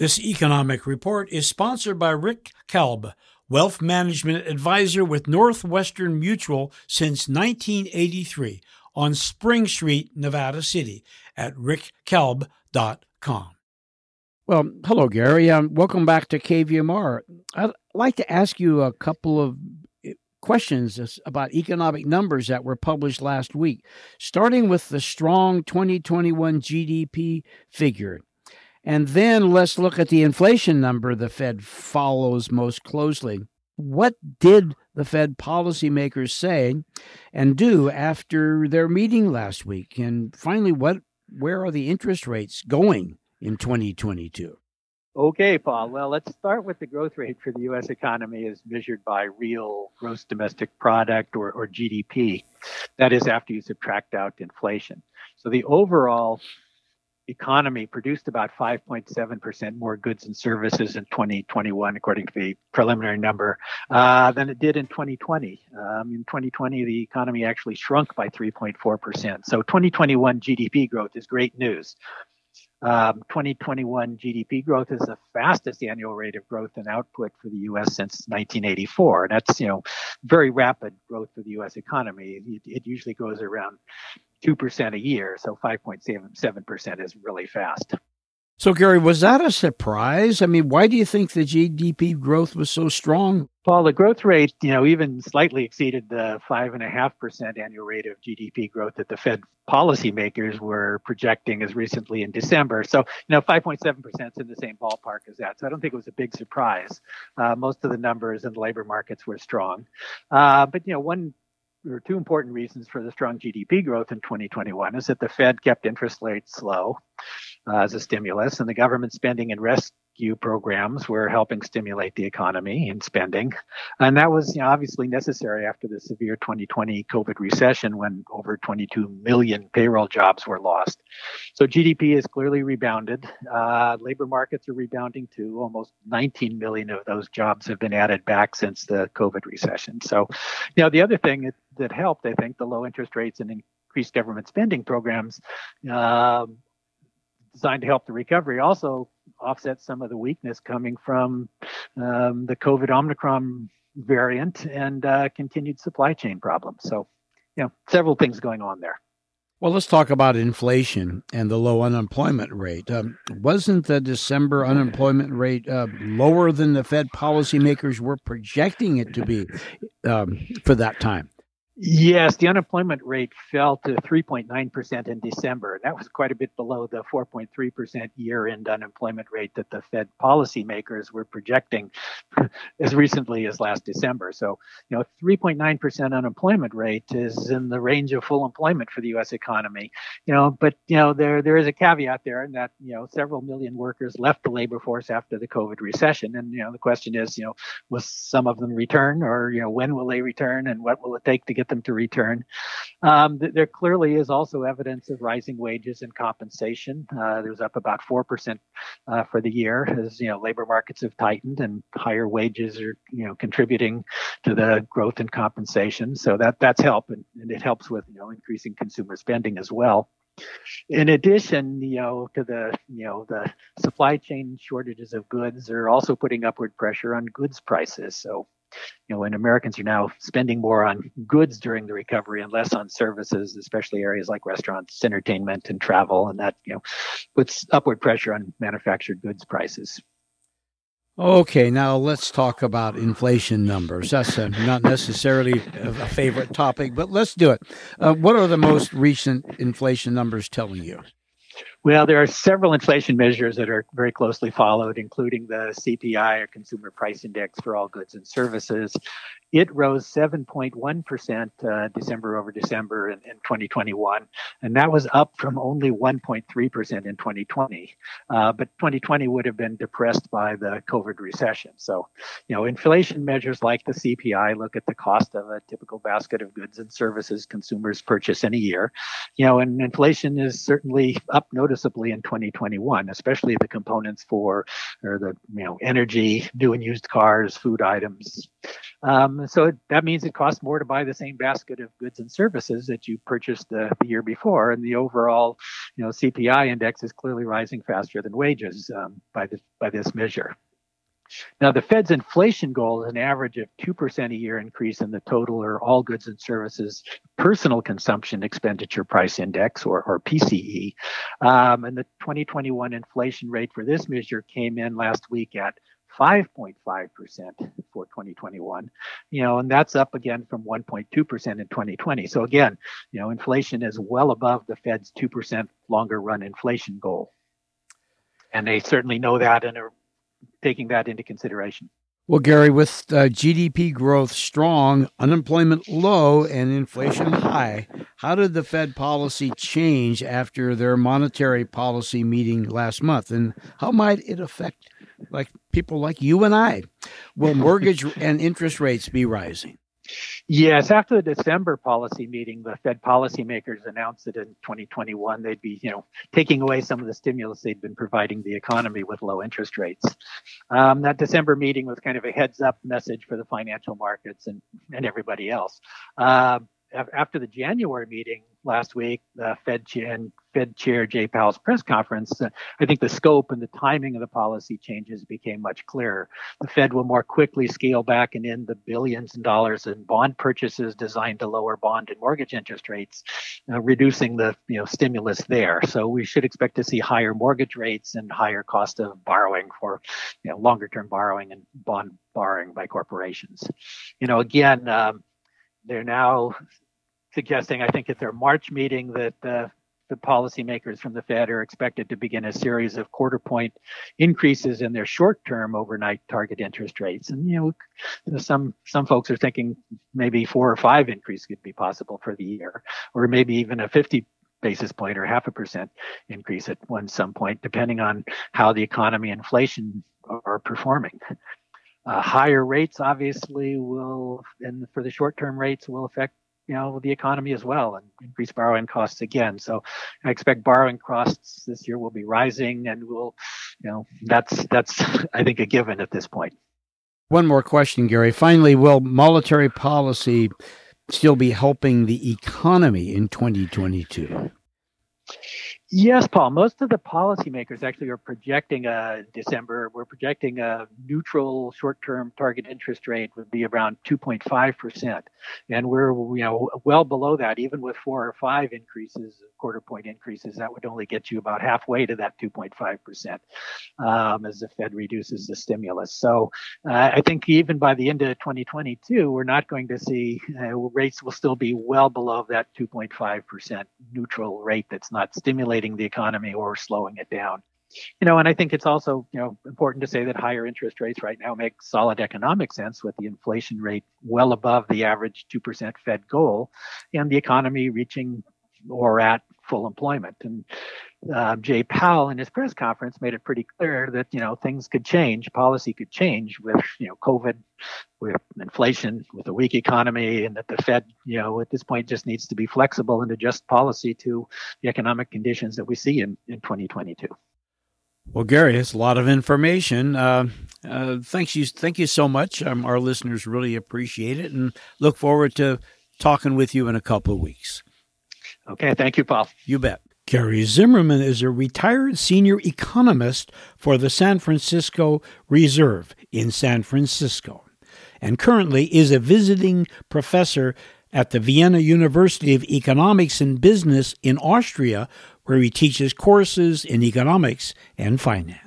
This economic report is sponsored by Rick Kalb, wealth management advisor with Northwestern Mutual since 1983 on Spring Street, Nevada City at rickkalb.com. Well, hello, Gary. Um, welcome back to KVMR. I'd like to ask you a couple of eh, questions about economic numbers that were published last week, starting with the strong 2021 GDP figure. And then let's look at the inflation number the Fed follows most closely. What did the Fed policymakers say and do after their meeting last week? And finally, what where are the interest rates going in 2022? Okay, Paul. Well, let's start with the growth rate for the U.S. economy as measured by real gross domestic product or, or GDP. That is after you subtract out inflation. So the overall economy produced about 5.7% more goods and services in 2021, according to the preliminary number, uh, than it did in 2020. Um, in 2020, the economy actually shrunk by 3.4%. So 2021 GDP growth is great news. Um, 2021 GDP growth is the fastest annual rate of growth in output for the U.S. since 1984. That's you know very rapid growth for the U.S. economy. It, it usually goes around two percent a year, so 5.7 percent is really fast. So, Gary, was that a surprise? I mean, why do you think the GDP growth was so strong? Well, the growth rate, you know, even slightly exceeded the five and a half percent annual rate of GDP growth that the Fed policymakers were projecting as recently in December. So, you know, 5.7 percent is in the same ballpark as that. So, I don't think it was a big surprise. Uh, most of the numbers in the labor markets were strong, uh, but you know, one there were two important reasons for the strong GDP growth in 2021 is that the Fed kept interest rates low uh, as a stimulus, and the government spending and programs were helping stimulate the economy and spending. And that was you know, obviously necessary after the severe 2020 COVID recession when over 22 million payroll jobs were lost. So GDP has clearly rebounded. Uh, labor markets are rebounding too. Almost 19 million of those jobs have been added back since the COVID recession. So, you know, the other thing that, that helped, I think, the low interest rates and increased government spending programs uh, designed to help the recovery also offset some of the weakness coming from um, the COVID Omicron variant and uh, continued supply chain problems. So, you know, several things going on there. Well, let's talk about inflation and the low unemployment rate. Um, wasn't the December unemployment rate uh, lower than the Fed policymakers were projecting it to be um, for that time? Yes, the unemployment rate fell to 3.9% in December. That was quite a bit below the 4.3% year end unemployment rate that the Fed policymakers were projecting as recently as last December. So, you know, 3.9% unemployment rate is in the range of full employment for the U.S. economy. You know, but, you know, there there is a caveat there in that, you know, several million workers left the labor force after the COVID recession. And, you know, the question is, you know, will some of them return or, you know, when will they return and what will it take to get them to return. Um, th- there clearly is also evidence of rising wages and compensation. Uh, there's up about four percent uh, for the year as you know labor markets have tightened and higher wages are you know contributing to the growth in compensation. So that that's help and, and it helps with you know increasing consumer spending as well. In addition, you know, to the you know the supply chain shortages of goods are also putting upward pressure on goods prices. So you know, when Americans are now spending more on goods during the recovery and less on services, especially areas like restaurants, entertainment, and travel, and that you know puts upward pressure on manufactured goods prices. Okay, now let's talk about inflation numbers. That's a, not necessarily a favorite topic, but let's do it. Uh, what are the most recent inflation numbers telling you? Well, there are several inflation measures that are very closely followed, including the CPI or Consumer Price Index for all goods and services, it rose 7.1% uh, December over December in, in, 2021, and that was up from only 1.3% in 2020. Uh, but 2020 would have been depressed by the COVID recession. So, you know, inflation measures like the CPI look at the cost of a typical basket of goods and services consumers purchase in a year. You know, and inflation is certainly up notably noticeably in 2021, especially the components for or the you know energy, new and used cars, food items. Um, so it, that means it costs more to buy the same basket of goods and services that you purchased the, year before, and the overall you know CPI index is clearly rising faster than wages um, by this by this measure. Now, the Fed's inflation goal is an average of 2% a year increase in the total or all goods and services personal consumption expenditure price index, or, or PCE. Um, and the 2021 inflation rate for this measure came in last week at 5.5% for 2021 you know and that's up again from 1.2% in 2020 so again you know inflation is well above the fed's 2% longer run inflation goal. And they certainly know that and are taking that into consideration. Well, Gary, with uh, GDP growth strong, unemployment low, and inflation high, how did the Fed policy change after their monetary policy meeting last month, and how might it affect like people like you and I? Will mortgage and interest rates be rising? Yes, after the December policy meeting, the Fed policymakers announced that in 2021 they'd be, you know, taking away some of the stimulus they'd been providing the economy with low interest rates. Um, that December meeting was kind of a heads-up message for the financial markets and and everybody else. Uh, after the January meeting last week, the Fed chair, Fed Chair Jay Powell's press conference, uh, I think the scope and the timing of the policy changes became much clearer. The Fed will more quickly scale back and end the billions of dollars in bond purchases designed to lower bond and mortgage interest rates, uh, reducing the you know stimulus there. So we should expect to see higher mortgage rates and higher cost of borrowing for you know longer term borrowing and bond borrowing by corporations. You know, again. Um, they're now suggesting, I think, at their March meeting that uh, the policymakers from the Fed are expected to begin a series of quarter point increases in their short-term overnight target interest rates. And you know, some some folks are thinking maybe four or five increase could be possible for the year, or maybe even a 50 basis point or half a percent increase at one some point, depending on how the economy inflation are performing. Uh, higher rates obviously will, and for the short-term rates, will affect you know the economy as well and increase borrowing costs again. So I expect borrowing costs this year will be rising, and we'll, you know, that's that's I think a given at this point. One more question, Gary. Finally, will monetary policy still be helping the economy in 2022? Yes, Paul. Most of the policymakers actually are projecting a December. We're projecting a neutral short-term target interest rate would be around 2.5 percent, and we're you know well below that. Even with four or five increases, quarter point increases, that would only get you about halfway to that 2.5 percent um, as the Fed reduces the stimulus. So uh, I think even by the end of 2022, we're not going to see uh, rates will still be well below that 2.5 percent neutral rate that's not stimulating the economy or slowing it down. You know, and I think it's also, you know, important to say that higher interest rates right now make solid economic sense with the inflation rate well above the average 2% Fed goal and the economy reaching or at full employment. And uh, Jay Powell in his press conference made it pretty clear that you know things could change, policy could change with you know COVID, with inflation, with a weak economy, and that the Fed you know at this point just needs to be flexible and adjust policy to the economic conditions that we see in in 2022. Well, Gary, it's a lot of information. Uh, uh, thanks you, thank you so much. Um, our listeners really appreciate it, and look forward to talking with you in a couple of weeks. Okay, thank you, Paul. You bet. Gary Zimmerman is a retired senior economist for the San Francisco Reserve in San Francisco and currently is a visiting professor at the Vienna University of Economics and Business in Austria, where he teaches courses in economics and finance.